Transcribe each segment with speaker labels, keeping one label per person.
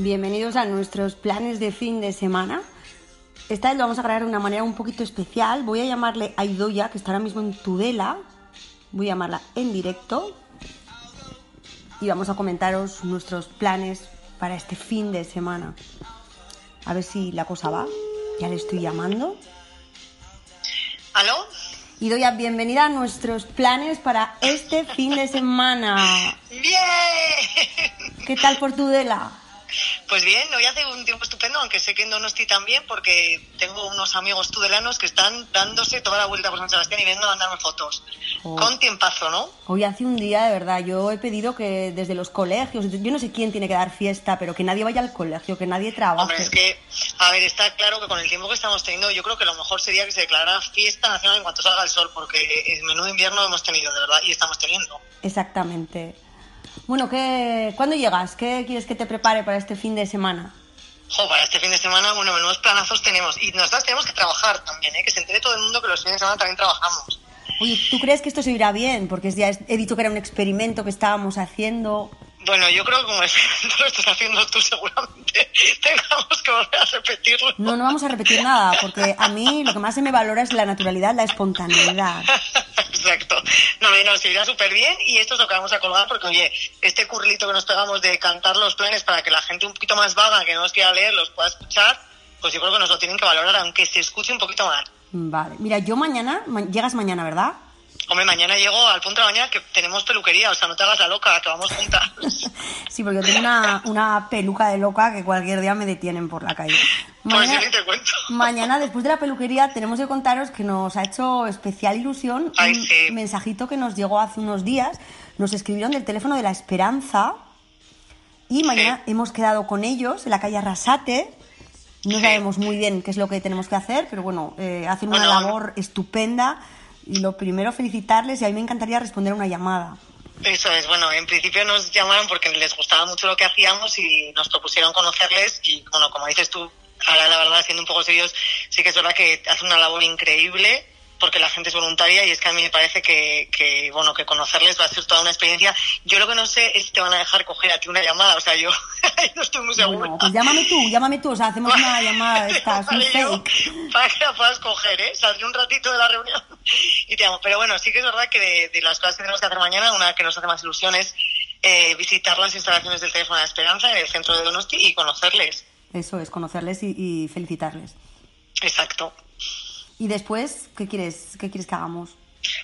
Speaker 1: Bienvenidos a nuestros planes de fin de semana. Esta vez lo vamos a grabar de una manera un poquito especial. Voy a llamarle a Idoya, que está ahora mismo en Tudela. Voy a llamarla en directo. Y vamos a comentaros nuestros planes para este fin de semana. A ver si la cosa va. Ya le estoy llamando.
Speaker 2: ¿Aló?
Speaker 1: Idoya, bienvenida a nuestros planes para este fin de semana.
Speaker 2: ¡Bien!
Speaker 1: ¿Qué tal por Tudela?
Speaker 2: Pues bien, hoy hace un tiempo estupendo, aunque sé que estoy tan bien porque tengo unos amigos tudelanos que están dándose toda la vuelta por San Sebastián y viendo a mandarme fotos.
Speaker 1: Oh.
Speaker 2: Con tiempazo, ¿no?
Speaker 1: Hoy hace un día, de verdad, yo he pedido que desde los colegios, yo no sé quién tiene que dar fiesta, pero que nadie vaya al colegio, que nadie trabaje.
Speaker 2: Hombre, es que, a ver, está claro que con el tiempo que estamos teniendo, yo creo que lo mejor sería que se declarara fiesta nacional en cuanto salga el sol, porque el menudo invierno hemos tenido, de verdad, y estamos teniendo.
Speaker 1: Exactamente. Bueno, ¿qué, ¿cuándo llegas? ¿Qué quieres que te prepare para este fin de semana?
Speaker 2: Jo, para este fin de semana, bueno, menudos planazos tenemos. Y nosotros tenemos que trabajar también, ¿eh? Que se entere todo el mundo que los fines de semana también trabajamos.
Speaker 1: Oye, ¿tú crees que esto se irá bien? Porque ya he dicho que era un experimento que estábamos haciendo.
Speaker 2: Bueno, yo creo que como lo estás haciendo tú seguramente tengamos que volver a repetirlo.
Speaker 1: No, no vamos a repetir nada, porque a mí lo que más se me valora es la naturalidad, la espontaneidad.
Speaker 2: Exacto. No, no, se irá súper bien y esto es lo que vamos a colgar porque, oye, este curlito que nos pegamos de cantar los planes para que la gente un poquito más vaga, que no nos quiera leer, los pueda escuchar, pues yo creo que nos lo tienen que valorar, aunque se escuche un poquito más.
Speaker 1: Vale, mira, yo mañana, ma- llegas mañana, ¿verdad?
Speaker 2: Hombre, mañana llego al punto de la mañana que tenemos peluquería, o sea, no te hagas la loca, que vamos juntas.
Speaker 1: Sí, porque yo tengo una, una peluca de loca que cualquier día me detienen por la calle.
Speaker 2: Pues yo ni te cuento.
Speaker 1: mañana, después de la peluquería, tenemos que contaros que nos ha hecho especial ilusión
Speaker 2: Ay,
Speaker 1: un
Speaker 2: sí.
Speaker 1: mensajito que nos llegó hace unos días. Nos escribieron del teléfono de la Esperanza y mañana hemos quedado con ellos en la calle Arrasate. No
Speaker 2: Sí.
Speaker 1: sabemos muy bien qué es lo que tenemos que hacer, pero bueno, eh, hacen una
Speaker 2: Bueno,
Speaker 1: labor estupenda. Y lo primero, felicitarles y a mí me encantaría responder una llamada.
Speaker 2: Eso es, bueno, en principio nos llamaron porque les gustaba mucho lo que hacíamos y nos propusieron conocerles y, bueno, como dices tú, ahora la verdad, siendo un poco serios, sí que es verdad que hace una labor increíble porque la gente es voluntaria y es que a mí me parece que, que, bueno, que conocerles va a ser toda una experiencia. Yo lo que no sé es si te van a dejar coger a ti una llamada, o sea, yo no estoy muy segura.
Speaker 1: Bueno, pues llámame tú, llámame tú, o sea, hacemos una llamada de estas, un fake.
Speaker 2: Para que la puedas coger, ¿eh? Saldré un ratito de la reunión y te llamo. Pero bueno, sí que es verdad que de, de las cosas que tenemos que hacer mañana, una que nos hace más ilusión es eh, visitar las instalaciones del Teléfono de Esperanza en el centro de Donosti y conocerles.
Speaker 1: Eso es, conocerles y, y felicitarles.
Speaker 2: Exacto.
Speaker 1: Y después, ¿qué quieres, qué quieres que hagamos?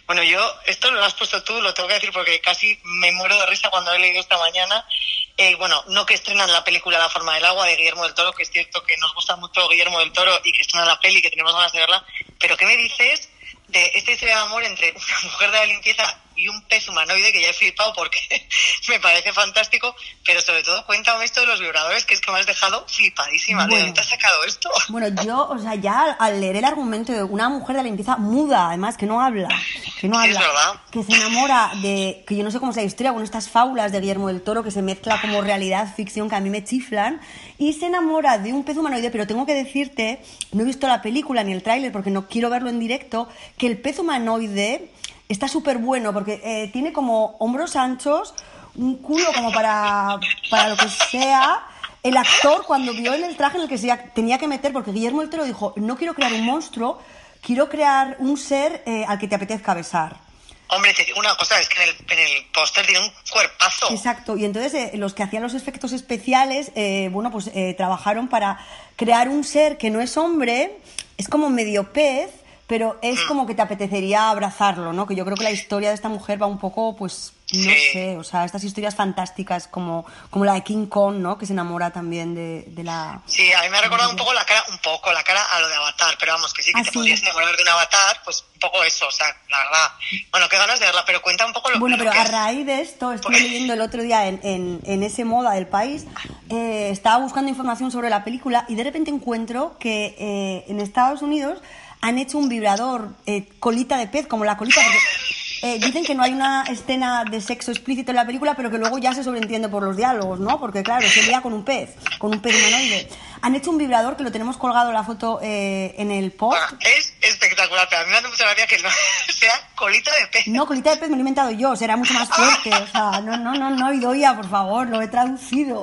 Speaker 2: Bueno, yo, esto lo has puesto tú, lo tengo que decir porque casi me muero de risa cuando he leído esta mañana. Eh, bueno, no que estrenan la película La forma del agua de Guillermo del Toro, que es cierto que nos gusta mucho Guillermo del Toro y que estrenan la peli, que tenemos ganas de verla, pero ¿qué me dices de esta historia de amor entre una mujer de la limpieza y un pez humanoide que ya he flipado porque me parece fantástico, pero sobre todo cuéntame esto de los vibradores, que es que me has dejado flipadísima. ¿De
Speaker 1: Bueno.
Speaker 2: dónde te has sacado esto?
Speaker 1: Bueno, yo, o sea, ya al- leer el argumento de una mujer de la limpieza muda, además, que no habla, que no
Speaker 2: es
Speaker 1: habla,
Speaker 2: verdad.
Speaker 1: que se enamora de, que yo no sé cómo es la historia, con estas fábulas de Guillermo del Toro que se mezcla como realidad, ficción, que a mí me chiflan, y se enamora de un pez humanoide, pero tengo que decirte, no he visto la película ni el tráiler porque no quiero verlo en directo, que el pez humanoide está súper bueno porque eh, tiene como hombros anchos, un culo como para, para lo que sea. El actor, cuando vio en el traje en el que se tenía que meter, porque Guillermo del Toro dijo, no quiero crear un monstruo, quiero crear un ser eh, al que te apetezca besar.
Speaker 2: Hombre, una cosa, es que en el, en el póster tiene un cuerpazo.
Speaker 1: Exacto, y entonces eh, los que hacían los efectos especiales, eh, bueno, pues eh, trabajaron para crear un ser que no es hombre, es como medio pez, pero es
Speaker 2: Mm.
Speaker 1: como que te apetecería abrazarlo, ¿no? Que yo creo que la historia de esta mujer va un poco, pues, no
Speaker 2: Sí.
Speaker 1: sé, o sea, estas historias fantásticas como, como la de King Kong, ¿no? Que se enamora también de, de la...
Speaker 2: Sí, a mí me ha recordado un poco la cara, un poco la cara a lo de Avatar, pero vamos, que sí que
Speaker 1: Ah,
Speaker 2: te
Speaker 1: sí.
Speaker 2: podrías enamorar de un Avatar, pues un poco eso, o sea, la verdad. Bueno, qué ganas de verla, pero cuenta un poco lo,
Speaker 1: Bueno,
Speaker 2: lo
Speaker 1: pero
Speaker 2: que
Speaker 1: a raíz de esto, estuve
Speaker 2: Pues-
Speaker 1: leyendo el otro día en, en, en ese moda del país, eh, estaba buscando información sobre la película y de repente encuentro que eh, en Estados Unidos han hecho un vibrador eh, colita de pez, como la colita, porque eh, dicen que no hay una escena de sexo explícito en la película, pero que luego ya se sobreentiende por los diálogos, ¿no? Porque claro, se lía con un pez, con un pez humanoide. Han hecho un vibrador que lo tenemos colgado la foto eh, en el post.
Speaker 2: Bueno, es espectacular, pero a mí me hace mucha gracia que no sea colita de pez.
Speaker 1: No, colita de pez me lo he inventado yo, será mucho más fuerte. O sea, no, no, no, no, Idoia, por favor, lo he traducido.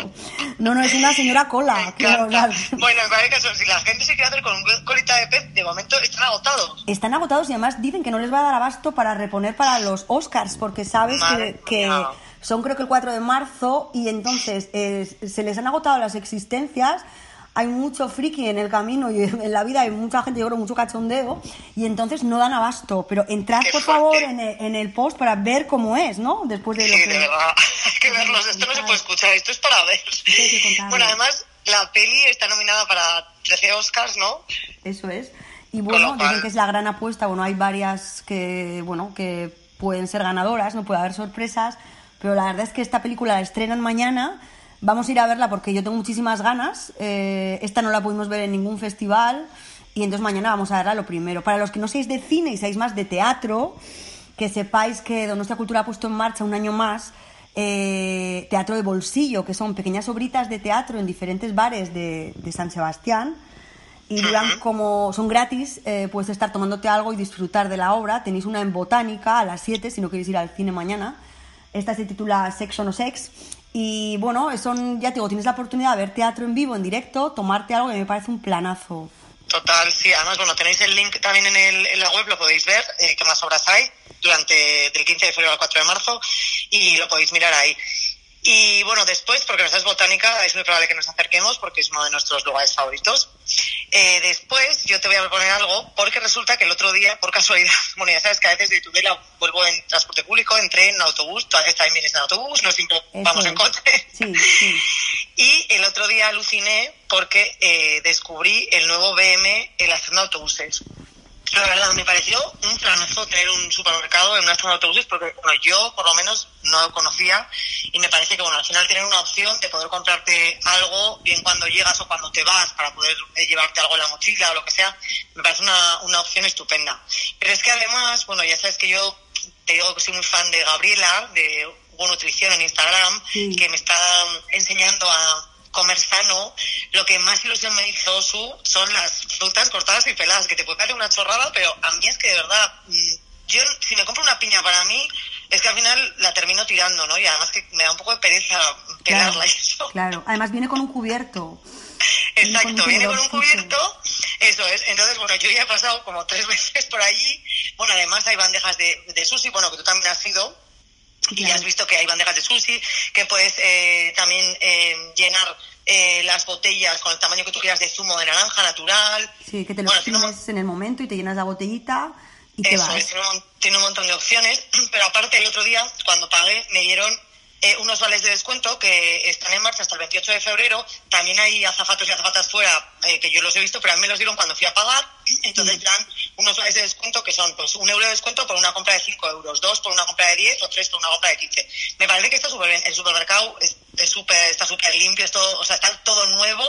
Speaker 1: No, no, es una señora cola. Claro.
Speaker 2: Bueno, en cualquier caso, si la gente se quiere hacer con un colita de pez, de momento están agotados.
Speaker 1: Están agotados y además dicen que no les va a dar abasto para reponer para los Oscars, porque sabes
Speaker 2: Madre
Speaker 1: que, que son creo que el 4 de marzo y entonces eh, se les han agotado las existencias. Hay mucho friki en el camino y en la vida hay mucha gente, yo creo, mucho cachondeo y entonces no dan abasto. Pero entrad,
Speaker 2: Qué
Speaker 1: por favor, en el, en el post para ver cómo es, ¿no? Después de
Speaker 2: Sí,
Speaker 1: lo que...
Speaker 2: de verdad, hay que verlos. Esto no se puede escuchar, esto es para ver. Bueno, además, la peli está nominada para 13 Oscars, ¿no?
Speaker 1: Eso es. Y bueno, dicen que es la gran apuesta. Bueno, hay varias que, bueno, que pueden ser ganadoras, no puede haber sorpresas. Pero la verdad es que esta película la estrenan mañana. Vamos a ir a verla porque yo tengo muchísimas ganas. Eh, esta no la pudimos ver en ningún festival. Y entonces mañana vamos a verla lo primero. Para los que no seáis de cine y seáis más de teatro, que sepáis que Donostia Cultura ha puesto en marcha un año más eh, Teatro de Bolsillo, que son pequeñas obritas de teatro en diferentes bares de, de San Sebastián y duran como son gratis, eh, puedes estar tomándote algo y disfrutar de la obra. Tenéis una en Botánica a las 7 si no queréis ir al cine mañana. Esta se titula Sex o no Sex. Y bueno, son, ya te digo, tienes la oportunidad de ver teatro en vivo, en directo, tomarte algo que me parece un planazo.
Speaker 2: Total, sí. Además, bueno, tenéis el link también en, el, en la web, lo podéis ver, eh, qué más obras hay durante del 15 de febrero al 4 de marzo y lo podéis mirar ahí. Y bueno, después, porque nuestra es botánica, es muy probable que nos acerquemos porque es uno de nuestros lugares favoritos. Eh, después, yo te voy a proponer algo, porque resulta que el otro día, por casualidad, bueno, ya sabes que a veces de Tudela vuelvo en transporte público, en tren, en autobús, a veces también vienes en autobús, no siempre
Speaker 1: Eso
Speaker 2: vamos en coche.
Speaker 1: Sí, sí.
Speaker 2: Y el otro día aluciné porque eh, descubrí el nuevo BM en la estación de autobuses. La verdad, me pareció un planazo tener un supermercado en una estación de autobuses porque bueno, yo por lo menos no lo conocía y me parece que bueno, al final tener una opción de poder comprarte algo bien cuando llegas o cuando te vas para poder eh, llevarte algo en la mochila o lo que sea, me parece una, una opción estupenda. Pero es que además, bueno, ya sabes que yo te digo que soy muy fan de Gabriela, de Hugo Nutrición en Instagram,
Speaker 1: Sí.
Speaker 2: que me está enseñando a comer sano, lo que más ilusión me hizo su son las frutas cortadas y peladas, que te puede parecer una chorrada, pero a mí es que de verdad, mm, yo si me compro una piña para mí, es que al final la termino tirando, ¿no? Y además que me da un poco de pereza pelarla
Speaker 1: Claro,
Speaker 2: y eso.
Speaker 1: claro. Además viene con un cubierto.
Speaker 2: Exacto, viene con un cubierto, eso es. Entonces, bueno, yo ya he pasado como tres veces por allí. Bueno, además hay bandejas de, de sushi, bueno, que tú también has Y ya has visto que hay bandejas de sushi, que puedes eh, también eh, llenar eh, las botellas con el tamaño que tú quieras de zumo de naranja natural.
Speaker 1: Sí, que te lo
Speaker 2: Bueno, un
Speaker 1: en el momento y te llenas la botellita y te vas.
Speaker 2: es, tiene un, tiene un montón de opciones, pero aparte el otro día, cuando pagué, me dieron eh, unos vales de descuento que están en marcha hasta el 28 de febrero. También hay azafatos y azafatas fuera, eh, que yo los he visto, pero a mí me los dieron cuando fui a pagar. Entonces dan unos vales de descuento que son pues un euro de descuento por una compra de 5 euros, dos por una compra de 10 o tres por una compra de 15. Me parece que está súper bien. El supermercado es, es súper, está súper limpio, es todo, o sea, está todo nuevo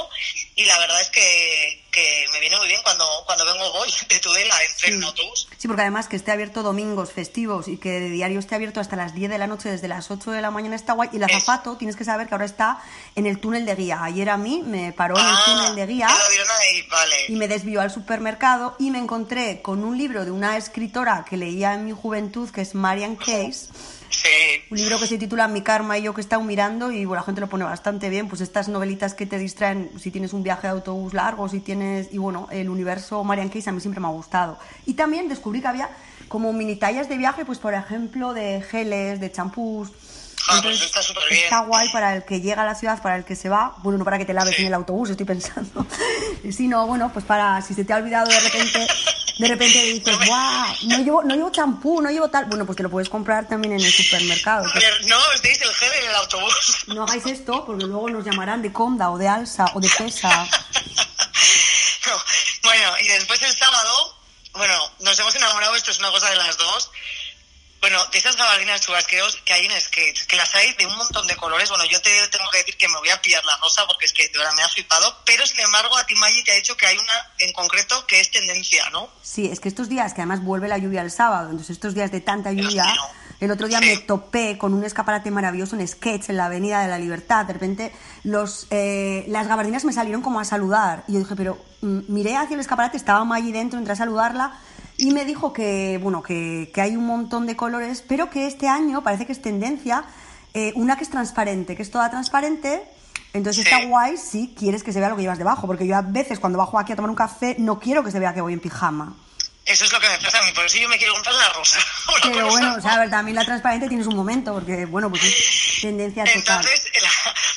Speaker 2: y la verdad es que, que me viene muy bien cuando, cuando vengo voy de Tudela en tren en autobús.
Speaker 1: Sí, porque además que esté abierto domingos festivos y que de diario esté abierto hasta las 10 de la noche, desde las 8 de la mañana está guay. Y el
Speaker 2: Es-
Speaker 1: azafato, tienes que saber que ahora está en el túnel de guía. Ayer a mí me paró en el
Speaker 2: Ah,
Speaker 1: túnel de guía
Speaker 2: ahí, vale.
Speaker 1: y me desvió al supermercado y me encontré con un libro de una escritora que leía en mi juventud, que es Marian Case.
Speaker 2: Sí.
Speaker 1: Un libro que se titula Mi karma y yo que he estado mirando y bueno, la gente lo pone bastante bien, pues estas novelitas que te distraen si tienes un viaje de autobús largo, si tienes, y bueno, el universo Marian Case a mí siempre me ha gustado. Y también descubrí que había como mini tallas de viaje, pues por ejemplo de geles, de champús.
Speaker 2: Ah, pues está súper bien.
Speaker 1: Está guay para el que llega a la ciudad, para el que se va, bueno, no para que te laves
Speaker 2: Sí.
Speaker 1: en el autobús, estoy pensando, sino bueno, pues para si se te ha olvidado de repente, de repente dices, guau, no llevo, no llevo champú, no llevo tal, bueno, pues te lo puedes comprar también en el supermercado.
Speaker 2: Ver, no, os deis el gel en el autobús.
Speaker 1: No hagáis esto porque luego nos llamarán de Conda o de Alsa o de Pesa.
Speaker 2: No. Bueno, y después el sábado, bueno, nos hemos enamorado, esto es una cosa de las dos. Bueno, de esas gabardinas chubasqueos que hay en skate, que las hay de un montón de colores. Bueno, yo te tengo que decir que me voy a pillar la rosa porque es que de verdad me ha flipado. Pero sin embargo, a ti, Maggi, te ha dicho que hay una en concreto que es tendencia, ¿no?
Speaker 1: Sí, es que estos días, que además vuelve la lluvia el sábado, entonces estos días de tanta lluvia, el otro día
Speaker 2: Sí.
Speaker 1: me topé con un escaparate maravilloso en Sketch en la Avenida de la Libertad. De repente los, eh, las gabardinas me salieron como a saludar. Y yo dije, pero mm, miré hacia el escaparate, estaba Maggie dentro, entré a saludarla y me dijo que, bueno, que, que hay un montón de colores, pero que este año parece que es tendencia eh, una que es transparente, que es toda transparente Entonces
Speaker 2: Sí.
Speaker 1: está guay si quieres que se vea lo que llevas debajo, porque yo a veces cuando bajo aquí a tomar un café no quiero que se vea que voy en pijama.
Speaker 2: Eso es lo que me pasa a mí, por eso yo me quiero comprar la rosa. Una
Speaker 1: Pero bueno, o sea, a ver, también la transparente tienes un momento, porque bueno, pues es tendencia total.
Speaker 2: Entonces, la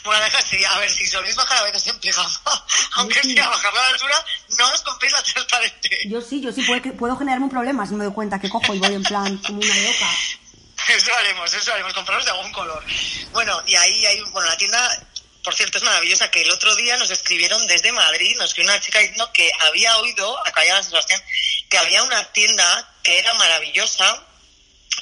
Speaker 2: moraleja sería, a ver, si soléis bajar a veces en pijama, aunque
Speaker 1: Sí.
Speaker 2: sea bajar la altura, no os compréis la transparente.
Speaker 1: Yo sí, yo sí puedo, puedo generarme un problema si me doy cuenta que cojo y voy en plan como una loca.
Speaker 2: Eso haremos, eso haremos, compraros de algún color. Bueno, y ahí hay, bueno, la tienda, por cierto, es maravillosa, que el otro día nos escribieron desde Madrid, nos escribió una chica diciendo que había oído, acá San Sebastián, que había una tienda que era maravillosa,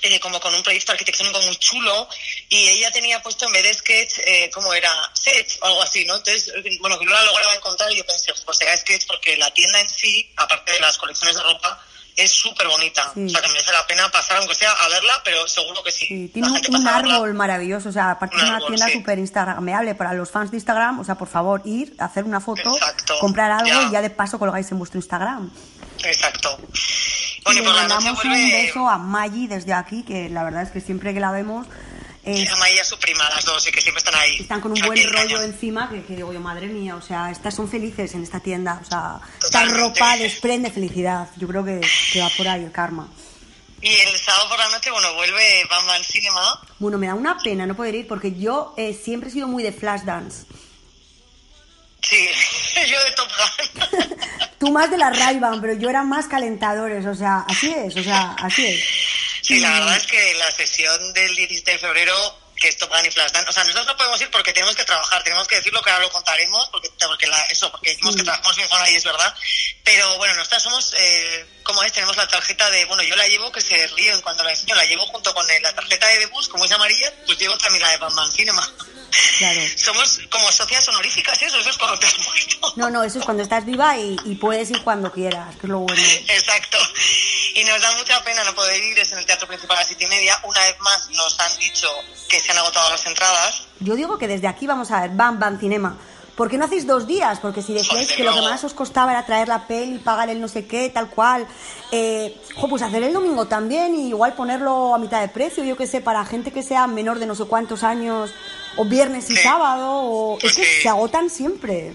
Speaker 2: eh, como con un proyecto arquitectónico muy chulo, y ella tenía puesto en vez de sketch, eh, como era set o algo así, ¿no? Entonces, bueno, que no la lograba encontrar y yo pensé, pues será sketch porque la tienda en sí, aparte de las colecciones de ropa, es súper bonita.
Speaker 1: Sí.
Speaker 2: O sea, que merece la pena pasar, aunque sea a verla, pero seguro que sí.
Speaker 1: Sí, tiene un,
Speaker 2: a
Speaker 1: árbol maravilloso, o sea, aparte
Speaker 2: Un
Speaker 1: es una tienda
Speaker 2: sí.
Speaker 1: súper instagrameable para los fans de Instagram, o sea, por favor, ir, hacer una foto,
Speaker 2: Exacto,
Speaker 1: comprar algo
Speaker 2: ya.
Speaker 1: y ya de paso colgáis en vuestro Instagram.
Speaker 2: Exacto.
Speaker 1: y
Speaker 2: Bueno, y
Speaker 1: le
Speaker 2: por la noche
Speaker 1: mandamos un beso a Maggi desde aquí, que la verdad es que siempre que la vemos eh,
Speaker 2: a Maya su prima, las dos, y que siempre están ahí.
Speaker 1: están con un buen rollo encima, que, que digo yo, madre mía, o sea, estas son felices en esta tienda, o sea, esta
Speaker 2: Totalmente.
Speaker 1: ropa desprende felicidad, yo creo que, que va por ahí el karma.
Speaker 2: Y el sábado por la noche, bueno, vuelve Bam Bam Cinema.
Speaker 1: Bueno, me da una pena no poder ir porque yo eh, siempre he sido muy de Flashdance.
Speaker 2: Sí, yo de Top Gun.
Speaker 1: Tú más de la ray pero yo era más calentadores, o sea, así es, o sea, así es.
Speaker 2: Sí, la verdad es que la sesión del 17 de febrero, que es Top Gun y Flashdance, o sea, nosotros no podemos ir porque tenemos que trabajar, tenemos que decirlo que ahora lo contaremos, porque, porque la- eso, porque decimos que trabajamos bien zona y es verdad, pero bueno, nosotras somos, eh, como es, tenemos la tarjeta de, bueno, yo la llevo, que se ríen cuando la enseño, la llevo junto con la tarjeta de Debus, como es amarilla, pues llevo también la de Batman Cinema.
Speaker 1: Claro.
Speaker 2: Somos como socias honoríficas, eso, eso es cuando te has muerto.
Speaker 1: No, no, eso es cuando estás viva y, y puedes ir cuando quieras, que es lo bueno.
Speaker 2: Exacto. Y nos da mucha pena no poder ir, es en el Teatro Principal a las siete y media. Una vez más nos han dicho que se han agotado las entradas.
Speaker 1: Yo digo que desde aquí vamos a ver Bam Bam Cinema. ¿Por qué no hacéis dos días? Porque si decíais
Speaker 2: Joder,
Speaker 1: que lo que más os costaba era traer la peli, pagar el no sé qué, tal cual, eh, jo, pues hacer el domingo también y igual ponerlo a mitad de precio, yo qué sé, para gente que sea menor de no sé cuántos años, o viernes y
Speaker 2: Sí.
Speaker 1: sábado, o...
Speaker 2: Pues
Speaker 1: es que
Speaker 2: sí.
Speaker 1: se agotan siempre.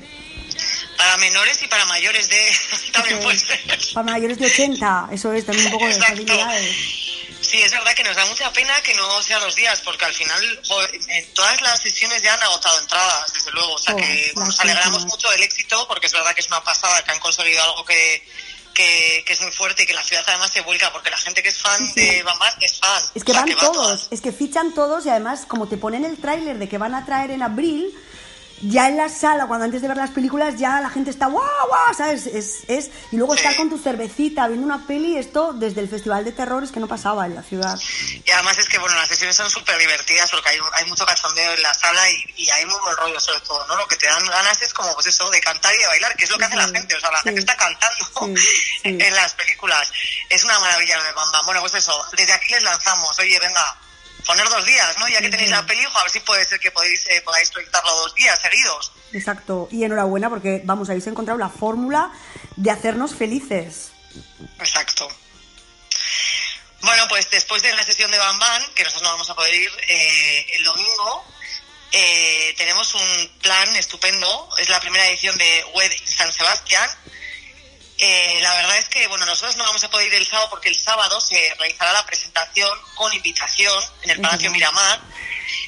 Speaker 2: Para menores y para mayores de... También puede ser.
Speaker 1: Para mayores de 80, eso es, también un poco de
Speaker 2: Exacto. Sí, es verdad que nos da mucha pena que no sea dos días, porque al final joder, en todas las sesiones ya han agotado entradas, desde luego. O sea
Speaker 1: Todas
Speaker 2: que nos alegramos mucho del éxito, porque es verdad que es una pasada, que han conseguido algo que, que, que es muy fuerte y que la ciudad además se vuelca, porque la gente que es fan
Speaker 1: Sí, sí.
Speaker 2: de Bam Bam es fan.
Speaker 1: Es que
Speaker 2: O sea,
Speaker 1: van
Speaker 2: va
Speaker 1: todos,
Speaker 2: todas.
Speaker 1: es que fichan todos y además como te ponen el tráiler de que van a traer en abril, ya en la sala, cuando antes de ver las películas, ya la gente está guau, guau, ¿sabes? Es, es, y luego estar con tu cervecita viendo una peli, esto desde el Festival de Terror es que no pasaba en la ciudad.
Speaker 2: Y además es que, bueno, las sesiones son súper divertidas porque hay, hay mucho cachondeo en la sala y, y hay muy buen rollo sobre todo, ¿no? Lo que te dan ganas es como, pues eso, de cantar y de bailar, que es lo que hace la gente. O sea, la
Speaker 1: sí.
Speaker 2: gente está cantando
Speaker 1: Sí,
Speaker 2: en las películas. Es una maravilla lo de Bam Bam. Bueno, pues eso, desde aquí les lanzamos. Oye, venga, poner dos días, ¿no? Ya que tenéis la peli, a ver si puede ser que podéis, eh, podáis proyectarlo dos días seguidos.
Speaker 1: Exacto, y enhorabuena porque, vamos, habéis encontrado la fórmula de hacernos felices.
Speaker 2: Exacto. Bueno, pues después de la sesión de Bam Bam, que nosotros no vamos a poder ir eh, el domingo, eh, tenemos un plan estupendo. Es la primera edición de Wedding San Sebastián. Eh, la verdad es que, bueno, nosotros no vamos a poder ir el sábado porque el sábado se realizará la presentación con invitación en el Palacio. Miramar.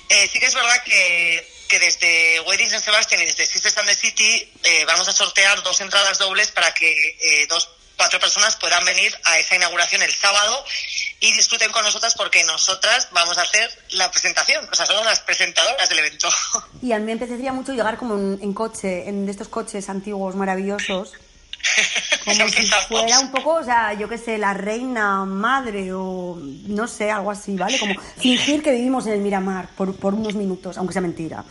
Speaker 2: Eh, sí que es verdad que, que desde Wedding San Sebastián y desde Sister Stand the City eh, vamos a sortear dos entradas dobles para que eh, dos cuatro personas puedan venir a esa inauguración el sábado y disfruten con nosotras porque nosotras vamos a hacer la presentación, o sea, somos las presentadoras del evento.
Speaker 1: Y a mí me apetecería mucho llegar como en, en coche, en de estos coches antiguos maravillosos, como si fuera un poco, o sea, yo qué sé, la reina madre o no sé, algo así, ¿vale? Como fingir que vivimos en el Miramar por, por unos minutos, aunque sea mentira.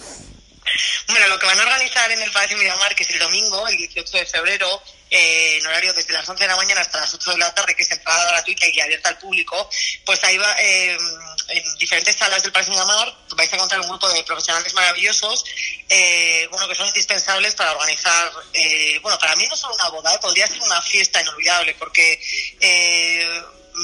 Speaker 2: Bueno, lo que van a organizar en el Palacio Miramar, que es el domingo, el 18 de febrero, eh, en horario desde las 11 de la mañana hasta las 8 de la tarde, que es entrada gratuita y abierta al público, pues ahí va, eh, en diferentes salas del Palacio Miramar vais a encontrar un grupo de profesionales maravillosos, eh, bueno, que son indispensables para organizar, eh, bueno, para mí no solo una boda, eh, podría ser una fiesta inolvidable, porque eh,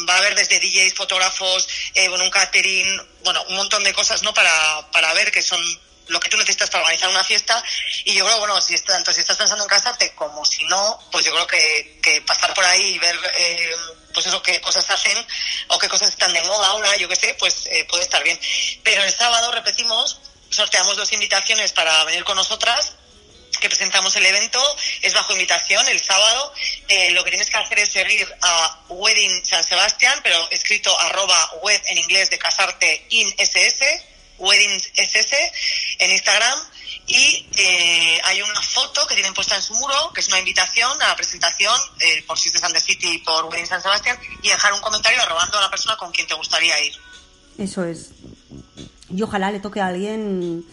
Speaker 2: va a haber desde DJs, fotógrafos, eh, bueno, un catering, bueno, un montón de cosas, ¿no? Para, para ver que son lo que tú necesitas para organizar una fiesta. Y yo creo, bueno, si tanto si estás pensando en casarte como si no, pues yo creo que, pasar por ahí y ver, eh, pues eso, qué cosas hacen o qué cosas están de moda ahora, yo qué sé, pues eh, puede estar bien. Pero el sábado, repetimos, sorteamos dos invitaciones para venir con nosotras que presentamos el evento, es bajo invitación el sábado. Eh, lo que tienes que hacer es seguir a Wedding San Sebastián, pero escrito arroba web en inglés de casarte in SS, Weddings SS en Instagram. Y eh, hay una foto que tienen puesta en su muro, que es una invitación a la presentación eh, por Sisters and the City por Wedding San Sebastián, y dejar un comentario arrobando a la persona con quien te gustaría ir.
Speaker 1: Eso es. Y ojalá le toque a alguien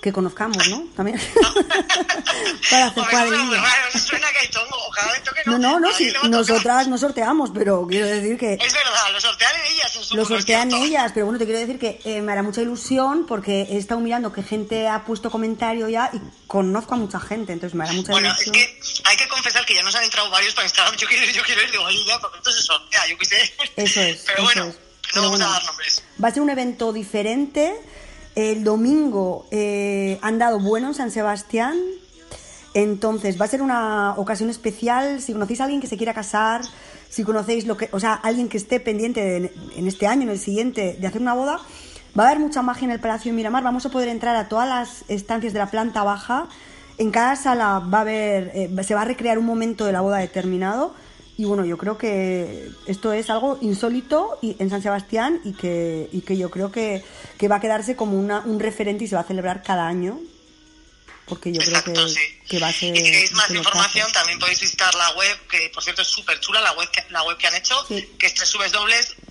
Speaker 1: que conozcamos, ¿no? También. Para hacer
Speaker 2: Hombre,
Speaker 1: cuadrilla.
Speaker 2: muy raro, suena que hay tongo, ojalá le toque
Speaker 1: No, no, no, sí, nosotras no sorteamos, pero quiero decir que
Speaker 2: Es verdad, lo sortean ellas en su
Speaker 1: lo
Speaker 2: es
Speaker 1: sortean ellas, pero bueno, te quiero decir que eh, me hará mucha ilusión porque he estado mirando que gente ha puesto comentario ya y conozco a mucha gente, entonces me hará mucha
Speaker 2: Bueno, es
Speaker 1: ilusión.
Speaker 2: que hay que confesar que ya nos han entrado varios para Instagram. Yo quiero ir, yo quiero ir. Digo, ya, porque esto se sortea, yo qué sé.
Speaker 1: Eso es,
Speaker 2: Pero
Speaker 1: eso
Speaker 2: bueno,
Speaker 1: es.
Speaker 2: no
Speaker 1: Pero
Speaker 2: vamos
Speaker 1: bueno.
Speaker 2: a dar nombres.
Speaker 1: Va a ser un evento diferente. El domingo eh, han dado bueno en San Sebastián. Entonces va a ser una ocasión especial. Si conocéis a alguien que se quiera casar, si conocéis lo que, o sea, alguien que esté pendiente en este año, en el siguiente, de hacer una boda, va a haber mucha magia en el Palacio de Miramar. Vamos a poder entrar a todas las estancias de la planta baja. En cada sala va a haber, eh, se va a recrear un momento de la boda determinado. Y bueno, yo creo que esto es algo insólito y- en San Sebastián y que, y que yo creo que, que va a quedarse como una, un referente y se va a celebrar cada año. Porque yo
Speaker 2: Exacto,
Speaker 1: creo que,
Speaker 2: sí.
Speaker 1: que va a ser.
Speaker 2: Y si queréis más información, también podéis visitar la web, que por cierto es súper chula, la web que, la web que han hecho,
Speaker 1: Sí.
Speaker 2: que es www.weddingsansebastian.com.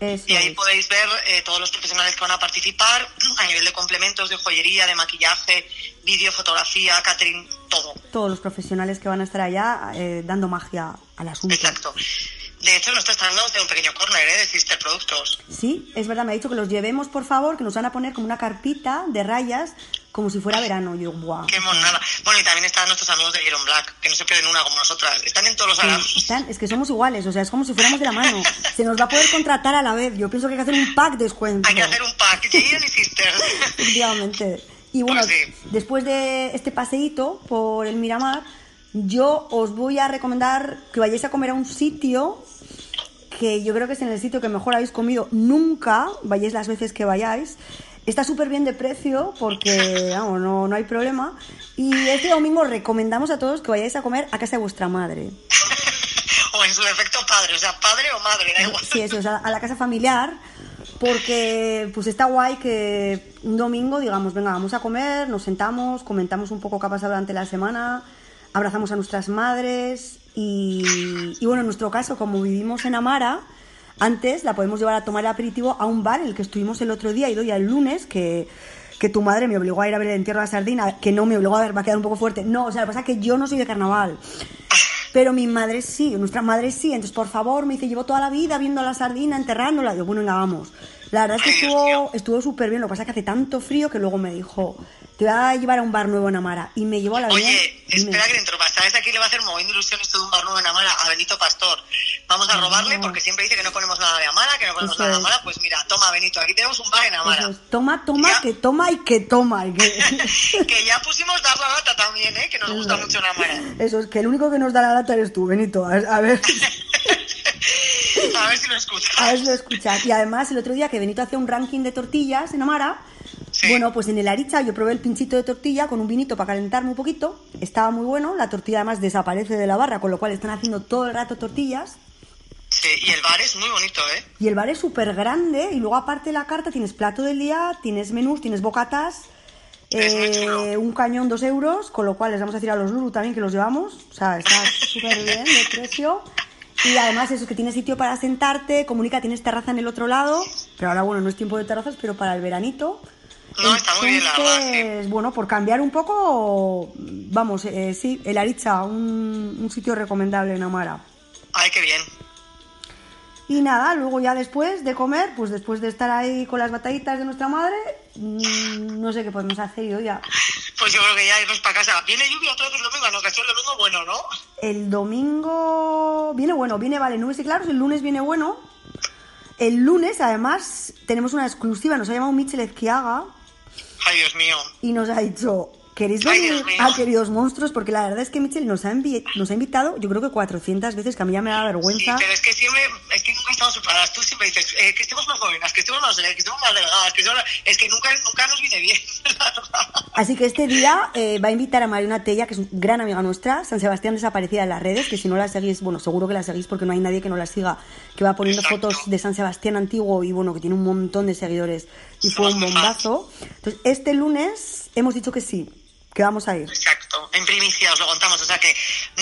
Speaker 1: Eso
Speaker 2: Y ahí
Speaker 1: es.
Speaker 2: podéis ver eh, todos los profesionales que van a participar a nivel de complementos, de joyería, de maquillaje, vídeo, fotografía, catering, todo.
Speaker 1: Todos los profesionales que van a estar allá eh, dando magia al asunto.
Speaker 2: Exacto. De hecho, nosotros estamos en un pequeño corner ¿eh? de Sister Productos.
Speaker 1: Sí, es verdad, me ha dicho que los llevemos, por favor, que nos van a poner como una carpita de rayas, como si fuera verano. Yo, guau.
Speaker 2: Qué monada. Bueno, y también están nuestros amigos de Iron Black, que no se pierden una como nosotras. Están en todos los
Speaker 1: Sí,
Speaker 2: arados.
Speaker 1: están- es que somos iguales, o sea, es como si fuéramos de la mano. Se nos va a poder contratar a la vez. Yo pienso que hay que hacer un pack de descuento.
Speaker 2: Hay que hacer un pack. Jason y Sisters.
Speaker 1: Efectivamente. Y bueno,
Speaker 2: Pues sí.
Speaker 1: después de este paseíto por el Miramar, yo os voy a recomendar que vayáis a comer a un sitio que yo creo que es en el sitio que mejor habéis comido nunca, vayáis las veces que vayáis. Está súper bien de precio porque, vamos, no, no hay problema. Y este domingo recomendamos a todos que vayáis a comer a casa de vuestra madre.
Speaker 2: o en su defecto padre, o sea, padre o madre, da igual.
Speaker 1: Sí, eso, o sea, a la casa familiar, porque pues está guay que un domingo digamos, venga, vamos a comer, nos sentamos, comentamos un poco qué ha pasado durante la semana, abrazamos a nuestras madres y, y bueno, en nuestro caso, como vivimos en Amara, antes la podemos llevar a tomar el aperitivo a un bar en el que estuvimos el otro día y doy el lunes, que, que tu madre me obligó a ir a ver el entierro de la sardina, que no me obligó a ver, va a quedar un poco fuerte. No, o sea, lo que pasa es que yo no soy de carnaval. Pero mi madre sí, nuestra madre sí. Entonces, por favor, me dice, llevo toda la vida viendo a la sardina, enterrándola. Yo, bueno, venga, vamos. La verdad es que estuvo súper bien. Lo que pasa es que hace tanto frío que luego me dijo, te voy a llevar a un bar nuevo en Amara. Y me llevó a la
Speaker 2: Oye,
Speaker 1: avenida- dime.
Speaker 2: espera que dentro, ¿sabes a quién le va a hacer moviendo ilusión esto de un bar nuevo en Amara? A Benito Pastor. Vamos a robarle porque siempre dice que no ponemos nada de Amara, que no ponemos
Speaker 1: Eso
Speaker 2: nada de. Amara. Pues mira, toma Benito, aquí tenemos un bar en Amara.
Speaker 1: Es, toma, toma,
Speaker 2: Ya.
Speaker 1: que toma y que toma. y que-
Speaker 2: que ya pusimos dar la lata también, ¿eh? Que nos gusta mucho en Amara.
Speaker 1: Eso es, que el único que nos da la lata eres tú, Benito. A, a ver,
Speaker 2: A ver si lo escuchas.
Speaker 1: a ver si lo escuchas. Y además, el otro día que Benito hacía un ranking de tortillas en Amara,
Speaker 2: Sí.
Speaker 1: bueno, pues en el Aricha yo probé el pinchito de tortilla con un vinito para calentarme un poquito. Estaba muy bueno. La tortilla además desaparece de la barra, con lo cual están haciendo todo el rato tortillas.
Speaker 2: Sí, y el bar es muy bonito, ¿eh?
Speaker 1: Y el bar es súper grande. Y luego, aparte de la carta, tienes plato del día, tienes menús, tienes bocatas. Eh, un cañón, dos euros, con lo cual les vamos a decir a los Lulu también que los llevamos. O sea, está súper bien de precio. Y además eso, que tienes sitio para sentarte, comunica, tienes terraza en el otro lado. Pero ahora, bueno, no es tiempo de terrazas, pero para el veranito.
Speaker 2: No, está muy bien, la verdad, sí.
Speaker 1: Bueno, por cambiar un poco, vamos, eh, sí, el Aricha, un, un sitio recomendable en Amara.
Speaker 2: Ay, qué bien.
Speaker 1: Y nada, luego ya después de comer, pues después de estar ahí con las batallitas de nuestra madre, mm, no sé qué podemos hacer yo ya.
Speaker 2: Pues yo creo que ya irnos para casa. Viene lluvia otra vez el domingo, no, que el domingo bueno, ¿no?
Speaker 1: El domingo viene bueno, viene vale, nubes y claros, el lunes viene bueno. El lunes, además, tenemos una exclusiva. Nos ha llamado Michel Ezquiaga
Speaker 2: Ay, Dios mío.
Speaker 1: y nos ha dicho, ¿queréis
Speaker 2: Ay,
Speaker 1: venir
Speaker 2: mío.
Speaker 1: a Queridos Monstruos? Porque la verdad es que Michel nos ha, nos ha invitado, yo creo que 400 veces, que a mí ya me da
Speaker 2: Sí,
Speaker 1: vergüenza.
Speaker 2: pero es que siempre, es que nunca estamos preparadas. Tú siempre dices eh, que estemos más jóvenes, que estemos más, que estemos más delgadas, que estemos- es que nunca, nunca nos viene bien.
Speaker 1: Así que este día eh, va a invitar a Mariona Tella, que es gran amiga nuestra, San Sebastián desaparecida en las redes, que si no la seguís, bueno, seguro que la seguís porque no hay nadie que no la siga, que va poniendo
Speaker 2: Exacto.
Speaker 1: fotos de San Sebastián antiguo y bueno, que tiene un montón de seguidores y fue
Speaker 2: Somos
Speaker 1: un
Speaker 2: muy
Speaker 1: bombazo. Entonces, este lunes hemos dicho que sí, que vamos a ir.
Speaker 2: Exacto, en primicia os lo contamos, o sea que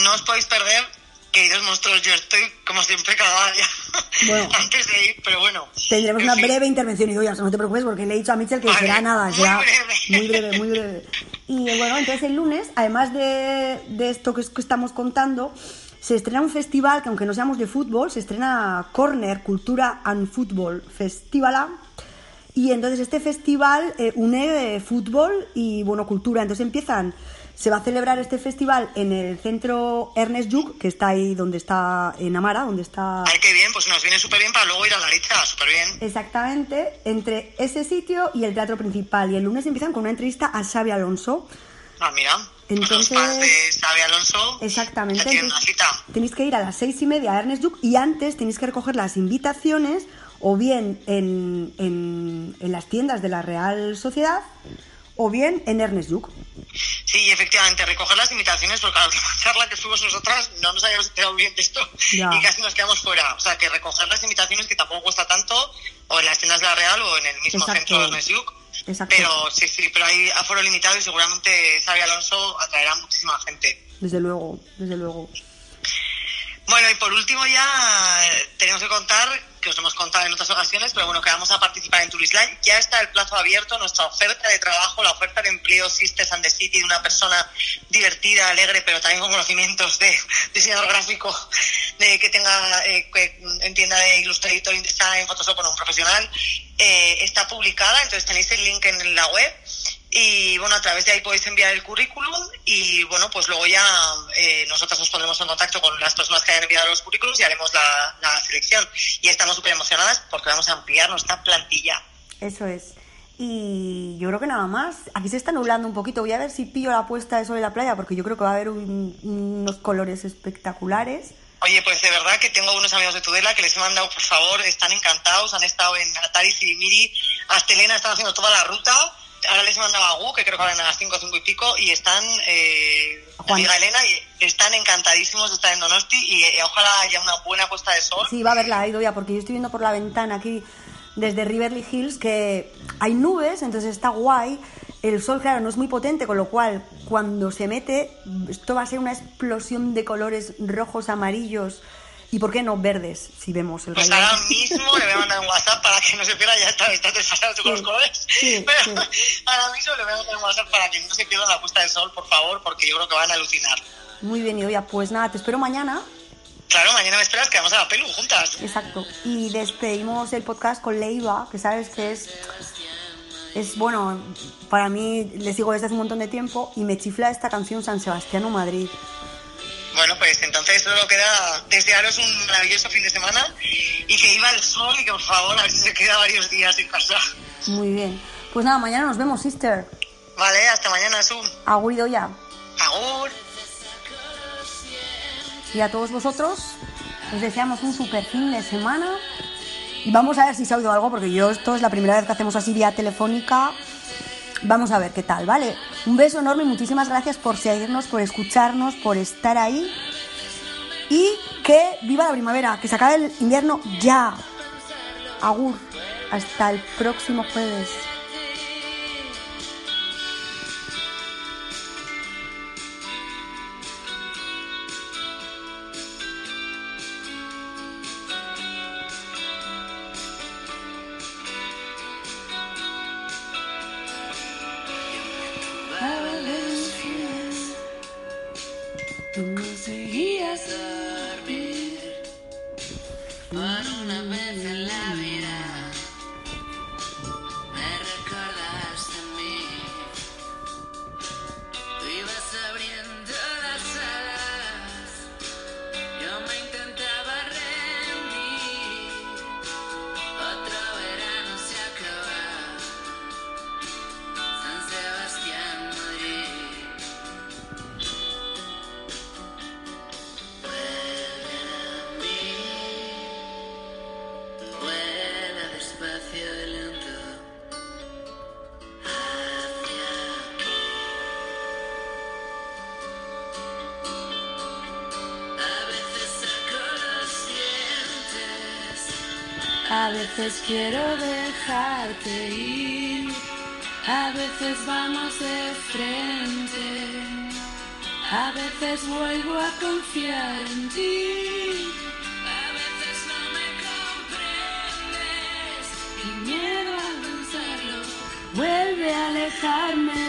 Speaker 2: no os podéis perder. Queridos monstruos, yo estoy como siempre cagada ya
Speaker 1: Bueno.
Speaker 2: antes de ir, pero bueno.
Speaker 1: Tendremos
Speaker 2: En
Speaker 1: una
Speaker 2: fin.
Speaker 1: breve intervención y ya, no te preocupes porque le he dicho a Mitchell que
Speaker 2: Vale,
Speaker 1: será nada,
Speaker 2: muy
Speaker 1: será
Speaker 2: breve.
Speaker 1: muy breve, muy breve. Y bueno, entonces el lunes, además de, de esto que, es- que estamos contando, se estrena un festival que aunque no seamos de fútbol, se estrena Corner, Cultura and Football Festival. Y entonces este festival eh, une eh, fútbol y bueno, cultura. Entonces empiezan, se va a celebrar este festival en el centro Ernest Lluch, que está ahí donde está en Amara, donde está
Speaker 2: Ay, qué bien, pues nos viene súper bien para luego ir a la lista, súper bien.
Speaker 1: Exactamente, entre ese sitio y el teatro principal. Y el lunes empiezan con una entrevista a Xavi Alonso.
Speaker 2: Ah, mira, pues
Speaker 1: Entonces-
Speaker 2: los de Xavi Alonso
Speaker 1: Exactamente. entonces tenéis que ir a las seis y media a Ernest Lluch y antes tenéis que recoger las invitaciones o bien en, en, en las tiendas de la Real Sociedad o bien en Ernest Lluch.
Speaker 2: Sí, efectivamente, recoger las invitaciones, porque a la última charla que fuimos nosotras no nos habíamos enterado bien de esto
Speaker 1: Ya.
Speaker 2: y casi nos quedamos fuera. O sea, que recoger las invitaciones, que tampoco cuesta tanto, o en las tiendas de la Real o en el mismo
Speaker 1: Exacto.
Speaker 2: centro de Ernest Lluch.
Speaker 1: Exacto.
Speaker 2: Pero sí, sí, pero hay aforo limitado y seguramente Xavi Alonso atraerá muchísima gente.
Speaker 1: Desde luego, desde luego.
Speaker 2: Bueno, y por último ya tenemos que contar, que os hemos contado en otras ocasiones, pero bueno, que vamos a participar en Turisline. Ya está el plazo abierto, nuestra oferta de trabajo, la oferta de empleo Sisters and the City de una persona divertida, alegre, pero también con conocimientos de diseñador gráfico, de que tenga, eh, que entienda de Illustrator, InDesign, Photoshop, bueno, un profesional, eh, está publicada, entonces tenéis el link en la web y bueno, a través de ahí podéis enviar el currículum y bueno, pues luego ya eh, nosotros nos pondremos en contacto con las personas que hayan enviado los currículums y haremos la, la selección. Y estamos súper emocionadas porque vamos a ampliar nuestra plantilla.
Speaker 1: Eso es. Y yo creo que nada más. Aquí se está nublando un poquito. Voy a ver si pillo la puesta de sol en la playa porque yo creo que va a haber un- unos colores espectaculares.
Speaker 2: Oye, pues de verdad que tengo unos amigos de Tudela que les he mandado, por favor, están encantados, han estado en Atari, Sibimiri, hasta Elena están haciendo toda la ruta. Ahora les he mandado a Gu, que creo que van a las 5 5 y pico, y están, eh,
Speaker 1: Juan.
Speaker 2: amiga Elena, y están encantadísimos de estar en Donosti y eh, ojalá haya una buena puesta de sol.
Speaker 1: Sí, va a haberla ido ya porque yo estoy viendo por la ventana aquí desde Riverly Hills que hay nubes, entonces está guay. El sol, claro, no es muy potente, con lo cual cuando se mete, esto va a ser una explosión de colores rojos, amarillos y, ¿por qué no, verdes? Si vemos el
Speaker 2: Pues
Speaker 1: rayo.
Speaker 2: ahora mismo le voy a mandar un WhatsApp para que no se pierda, ya está, está desfasado tú con los colores.
Speaker 1: sí,
Speaker 2: Pero
Speaker 1: sí.
Speaker 2: ahora mismo le voy a mandar un WhatsApp para que no se pierda la puesta de sol, por favor, porque yo creo que van a alucinar.
Speaker 1: Muy bien, y oye, pues nada, te espero mañana.
Speaker 2: Claro, mañana me esperas que vamos a la pelu juntas.
Speaker 1: Exacto. Y despedimos el podcast con Leiva, que sabes que es. Es bueno, para mí le sigo desde hace un montón de tiempo y me chifla esta canción San Sebastián o Madrid.
Speaker 2: Bueno, pues entonces solo queda desearos un maravilloso fin de semana y que iba el sol y que por favor a ver si se queda varios días en casa.
Speaker 1: Muy bien. Pues nada, mañana nos vemos, sister.
Speaker 2: Vale, hasta mañana, Zoom.
Speaker 1: Agurido ya.
Speaker 2: Agur.
Speaker 1: Y a todos vosotros os deseamos un super fin de semana. Y vamos a ver si se ha oído algo, porque yo esto es la primera vez que hacemos así vía telefónica. Vamos a ver qué tal, ¿vale? Un beso enorme y muchísimas gracias por seguirnos, por escucharnos, por estar ahí. Y que viva la primavera, que se acabe el invierno ya. Agur. Hasta el próximo jueves.
Speaker 3: Veces quiero dejarte ir, a veces vamos de frente, a veces vuelvo a confiar en ti. A veces no me comprendes y miedo a pensarlo vuelve a alejarme.